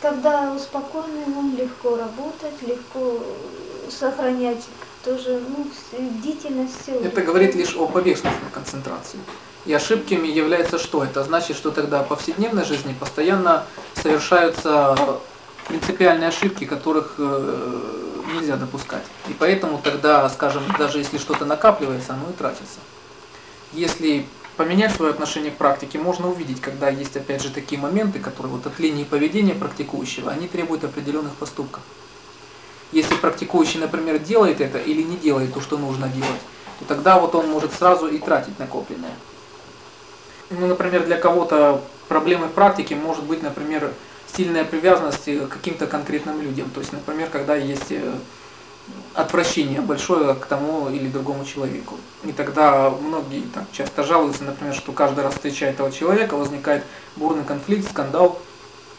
Когда успокоенный ум, легко работать, легко сохранять тоже ну, бдительность. Все Это говорит лишь о поверхностной концентрации. И ошибками является что? Это значит, что тогда в повседневной жизни постоянно совершаются принципиальные ошибки, которых э, нельзя допускать. И поэтому тогда, скажем, даже если что-то накапливается, оно и тратится. Если поменять свое отношение к практике, можно увидеть, когда есть опять же такие моменты, которые вот от линии поведения практикующего, они требуют определенных поступков. Если практикующий, например, делает это или не делает то, что нужно делать, то тогда вот он может сразу и тратить накопленное. Ну, например, для кого-то проблемой в практике может быть, например, сильная привязанность к каким-то конкретным людям. То есть, например, когда есть э, отвращение большое к тому или другому человеку. И тогда многие так, часто жалуются, например, что каждый раз встречая этого человека, возникает бурный конфликт, скандал.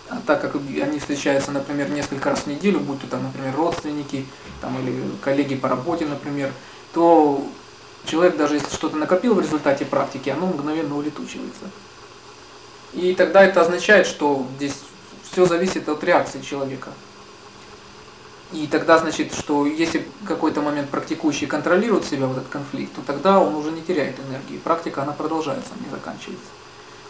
А так как они встречаются, например, несколько раз в неделю, будь то там, например, родственники там, или коллеги по работе, например, то человек, даже если что-то накопил в результате практики, оно мгновенно улетучивается. И тогда это означает, что здесь все зависит от реакции человека. И тогда, значит, что если какой-то момент практикующий контролирует себя в этот конфликт, то тогда он уже не теряет энергии. Практика, она продолжается, не заканчивается.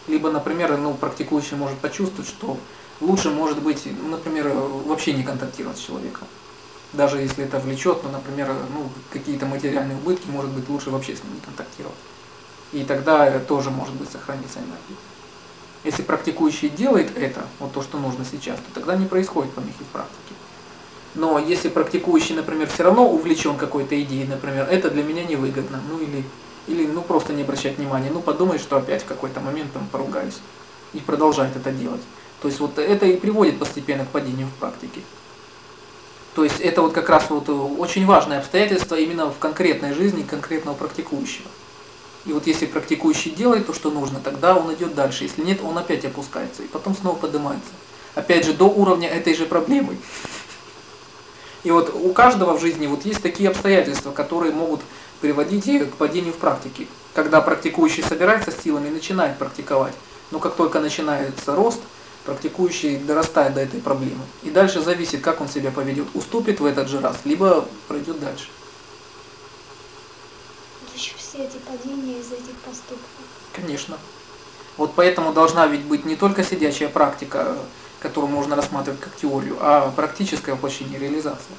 Либо, например, ну, практикующий может почувствовать, что лучше может быть, например, вообще не контактировать с человеком. Даже если это влечет, ну, например, ну, какие-то материальные убытки, может быть, лучше вообще с ним не контактировать. И тогда тоже может быть сохранится энергия. Если практикующий делает это, вот то, что нужно сейчас, то тогда не происходит помехи в практике. Но если практикующий, например, все равно увлечен какой-то идеей, например, это для меня невыгодно, ну или, или ну просто не обращать внимания, ну подумает, что опять в какой-то момент там поругаюсь, и продолжает это делать. То есть вот это и приводит постепенно к падению в практике. То есть это вот как раз вот очень важное обстоятельство именно в конкретной жизни конкретного практикующего. И вот если практикующий делает то, что нужно, тогда он идет дальше. Если нет, он опять опускается и потом снова поднимается. Опять же, до уровня этой же проблемы. И вот у каждого в жизни вот есть такие обстоятельства, которые могут приводить к падению в практике. Когда практикующий собирается с силами и начинает практиковать. Но как только начинается рост, практикующий дорастает до этой проблемы. И дальше зависит, как он себя поведет. Уступит в этот же раз, либо пройдет дальше все эти падения из этих поступков. Конечно. Вот поэтому должна ведь быть не только сидячая практика, которую можно рассматривать как теорию, а практическое воплощение реализации.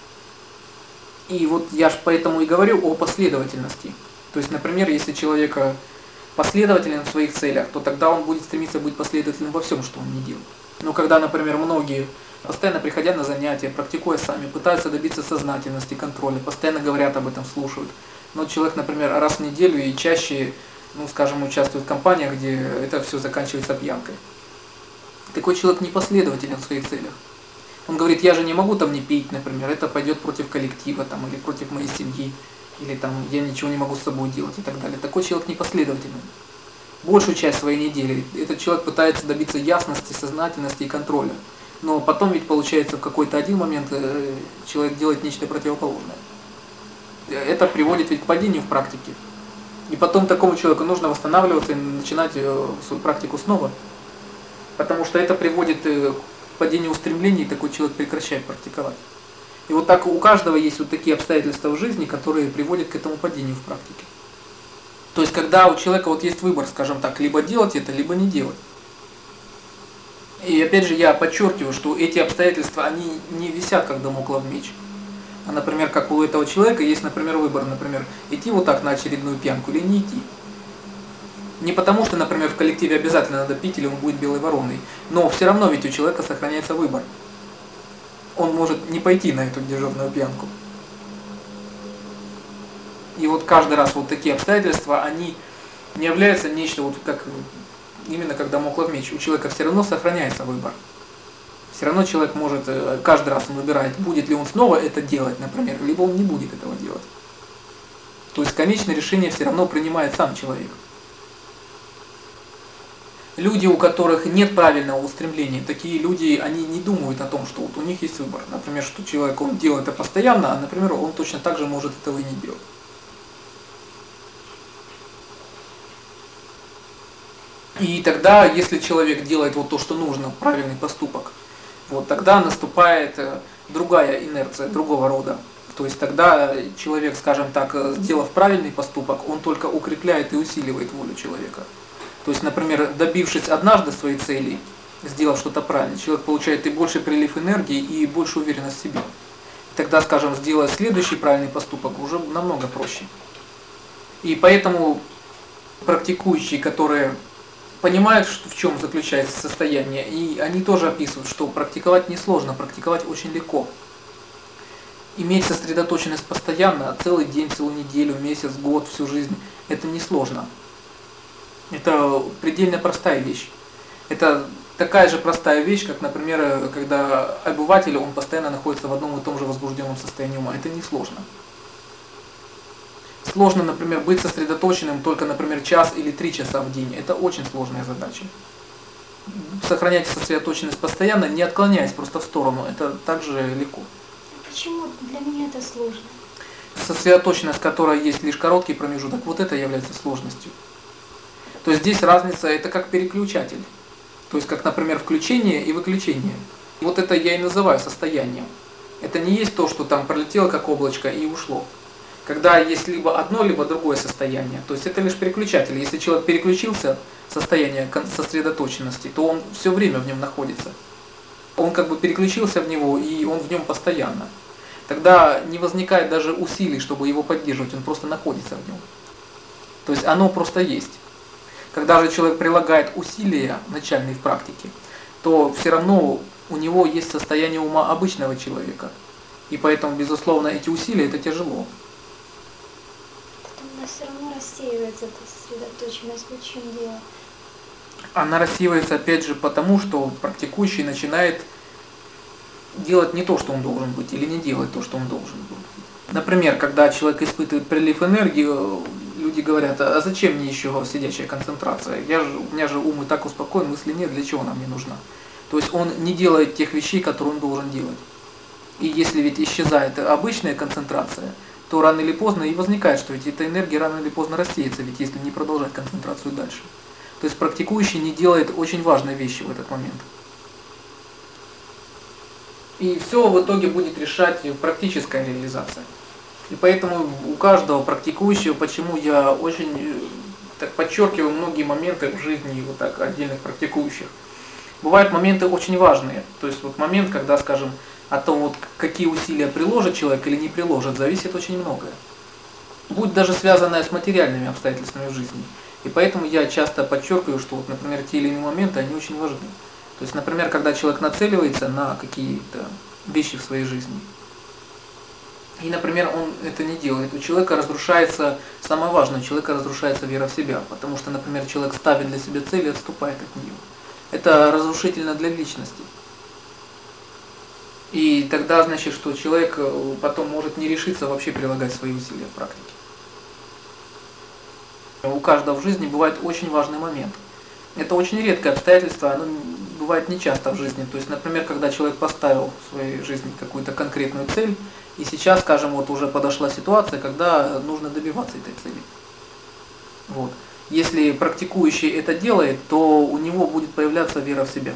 И вот я же поэтому и говорю о последовательности. То есть, например, если человек последователен в своих целях, то тогда он будет стремиться быть последовательным во всем, что он не делает. Но когда, например, многие, постоянно приходя на занятия, практикуя сами, пытаются добиться сознательности, контроля, постоянно говорят об этом, слушают, но человек, например, раз в неделю и чаще, ну, скажем, участвует в компаниях, где это все заканчивается пьянкой. Такой человек непоследователен в своих целях. Он говорит, я же не могу там не пить, например, это пойдет против коллектива там, или против моей семьи, или там я ничего не могу с собой делать и так далее. Такой человек непоследователен. Большую часть своей недели этот человек пытается добиться ясности, сознательности и контроля. Но потом ведь получается в какой-то один момент э, человек делает нечто противоположное это приводит ведь к падению в практике. И потом такому человеку нужно восстанавливаться и начинать э, свою практику снова. Потому что это приводит э, к падению устремлений, и такой человек прекращает практиковать. И вот так у каждого есть вот такие обстоятельства в жизни, которые приводят к этому падению в практике. То есть, когда у человека вот есть выбор, скажем так, либо делать это, либо не делать. И опять же, я подчеркиваю, что эти обстоятельства, они не висят, как домоклов меч. А, например, как у этого человека есть, например, выбор, например, идти вот так на очередную пьянку или не идти. Не потому, что, например, в коллективе обязательно надо пить, или он будет белой вороной, но все равно ведь у человека сохраняется выбор. Он может не пойти на эту дежурную пьянку. И вот каждый раз вот такие обстоятельства, они не являются нечто вот как именно как домоклов меч. У человека все равно сохраняется выбор все равно человек может, э, каждый раз он выбирает, будет ли он снова это делать, например, либо он не будет этого делать. То есть конечное решение все равно принимает сам человек. Люди, у которых нет правильного устремления, такие люди, они не думают о том, что вот у них есть выбор. Например, что человек, он делает это постоянно, а, например, он точно так же может этого и не делать. И тогда, если человек делает вот то, что нужно, правильный поступок, Вот тогда наступает э, другая инерция, другого рода. То есть тогда человек, скажем так, э, сделав правильный поступок, он только укрепляет и усиливает волю человека. То есть, например, добившись однажды своей цели, сделав что-то правильно, человек получает и больше прилив энергии, и больше уверенность в себе. Тогда, скажем, сделать следующий правильный поступок уже намного проще. И поэтому практикующие, которые понимают, в чем заключается состояние, и они тоже описывают, что практиковать несложно, практиковать очень легко. Иметь сосредоточенность постоянно, целый день, целую неделю, месяц, год, всю жизнь, это несложно. Это предельно простая вещь. Это такая же простая вещь, как, например, когда обыватель, он постоянно находится в одном и том же возбужденном состоянии ума. Это несложно. Сложно, например, быть сосредоточенным только, например, час или три часа в день. Это очень сложная задача. Сохранять сосредоточенность постоянно, не отклоняясь просто в сторону, это также легко. Почему для меня это сложно? Сосредоточенность, которая есть лишь короткий промежуток, вот это является сложностью. То здесь разница, это как переключатель. То есть как, например, включение и выключение. Вот это я и называю состоянием. Это не есть то, что там пролетело как облачко и ушло когда есть либо одно, либо другое состояние. То есть это лишь переключатель. Если человек переключился в состояние сосредоточенности, то он все время в нем находится. Он как бы переключился в него, и он в нем постоянно. Тогда не возникает даже усилий, чтобы его поддерживать, он просто находится в нем. То есть оно просто есть. Когда же человек прилагает усилия начальные в практике, то все равно у него есть состояние ума обычного человека. И поэтому, безусловно, эти усилия это тяжело она все равно рассеивается, эта сосредоточенность. В чем дело. Она рассеивается опять же потому, что практикующий начинает делать не то, что он должен быть, или не делать то, что он должен быть. Например, когда человек испытывает прилив энергии, люди говорят, а зачем мне еще сидящая концентрация? Я же, у меня же ум и так успокоен, мысли нет, для чего она мне нужна? То есть он не делает тех вещей, которые он должен делать. И если ведь исчезает обычная концентрация – то рано или поздно и возникает, что ведь эта энергия рано или поздно рассеется, ведь если не продолжать концентрацию дальше. То есть практикующий не делает очень важной вещи в этот момент. И все в итоге будет решать практическая реализация. И поэтому у каждого практикующего, почему я очень э, так подчеркиваю многие моменты в жизни вот так отдельных практикующих. Бывают моменты очень важные. То есть вот момент, когда, скажем, от того, вот, какие усилия приложит человек или не приложит, зависит очень многое. Будь даже связанное с материальными обстоятельствами в жизни. И поэтому я часто подчеркиваю, что, вот, например, те или иные моменты, они очень важны. То есть, например, когда человек нацеливается на какие-то вещи в своей жизни, и, например, он это не делает, у человека разрушается, самое важное, у человека разрушается вера в себя, потому что, например, человек ставит для себя цель и отступает от нее. Это разрушительно для личности. И тогда значит, что человек э, потом может не решиться вообще прилагать свои усилия в практике. У каждого в жизни бывает очень важный момент. Это очень редкое обстоятельство, оно бывает нечасто в жизни. То есть, например, когда человек поставил в своей жизни какую-то конкретную цель, и сейчас, скажем, вот уже подошла ситуация, когда нужно добиваться этой цели. Вот. Если практикующий это делает, то у него будет появляться вера в себя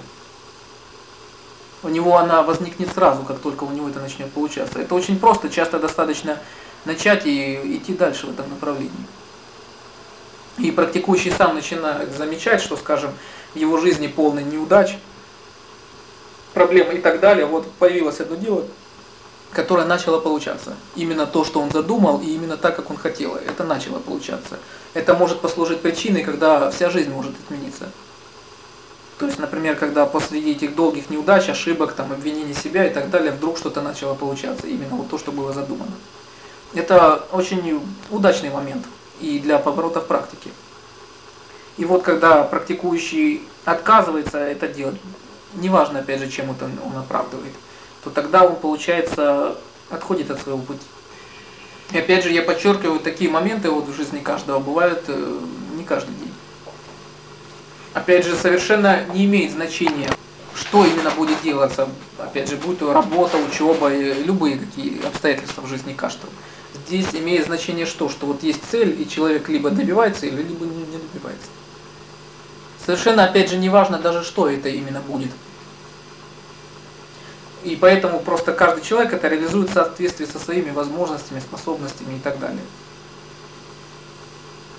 у него она возникнет сразу, как только у него это начнет получаться. Это очень просто, часто достаточно начать и идти дальше в этом направлении. И практикующий сам начинает замечать, что, скажем, в его жизни полный неудач, проблемы и так далее. Вот появилось одно дело, которое начало получаться. Именно то, что он задумал, и именно так, как он хотел. Это начало получаться. Это может послужить причиной, когда вся жизнь может измениться. То есть, например, когда после этих долгих неудач, ошибок, там, обвинений себя и так далее, вдруг что-то начало получаться, именно вот то, что было задумано. Это очень удачный момент и для поворота в практике. И вот когда практикующий отказывается это делать, неважно опять же, чем это он оправдывает, то тогда он, получается, отходит от своего пути. И опять же, я подчеркиваю, такие моменты вот в жизни каждого бывают э, не каждый день опять же, совершенно не имеет значения, что именно будет делаться, опять же, будь то работа, учеба, любые какие обстоятельства в жизни каждого. Здесь имеет значение что? Что вот есть цель, и человек либо добивается, либо не добивается. Совершенно, опять же, не важно даже, что это именно будет. И поэтому просто каждый человек это реализует в соответствии со своими возможностями, способностями и так далее.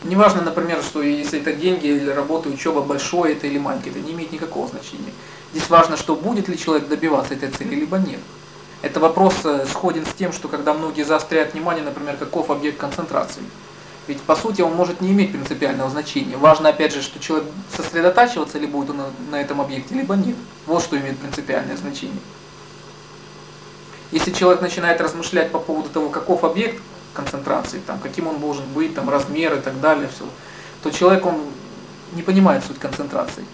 Неважно, например, что если это деньги или работа, учеба, большое это или маленькое, это не имеет никакого значения. Здесь важно, что будет ли человек добиваться этой цели, либо нет. Это вопрос э, сходен с тем, что когда многие заостряют внимание, например, каков объект концентрации. Ведь по сути он может не иметь принципиального значения. Важно опять же, что человек сосредотачиваться ли будет на, на этом объекте, либо нет. Вот что имеет принципиальное значение. Если человек начинает размышлять по поводу того, каков объект концентрации, там, каким он должен быть, там, размер и так далее, все, то человек он не понимает суть концентрации.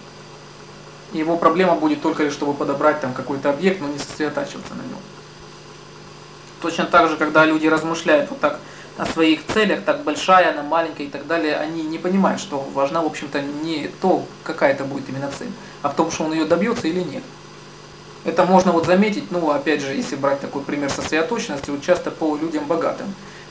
И его проблема будет только лишь, чтобы подобрать там какой-то объект, но не сосредотачиваться на нем. Точно так же, когда люди размышляют вот так о своих целях, так большая, она маленькая и так далее, они не понимают, что важна, в общем-то, не то, какая это будет именно цель, а в том, что он ее добьется или нет. Это можно вот заметить, ну, опять же, если брать такой пример сосредоточенности, вот часто по людям богатым.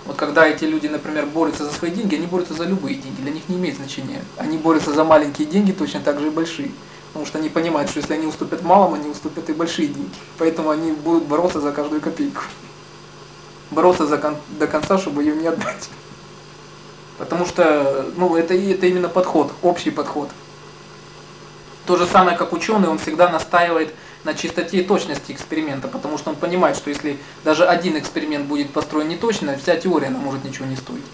Вот когда эти люди, например, борются за свои деньги, они борются за любые деньги, для них не имеет значения. Они борются за маленькие деньги, точно так же и большие. Потому что они понимают, что если они уступят малым, они уступят и большие деньги. Поэтому они будут бороться за каждую копейку бороться за кон до конца, чтобы ее не отдать. Потому что, ну, это, это именно подход, общий подход. То же самое, как ученый, он всегда настаивает на чистоте и точности эксперимента, потому что он понимает, что если даже один эксперимент будет построен неточно, вся теория она может ничего не стоить.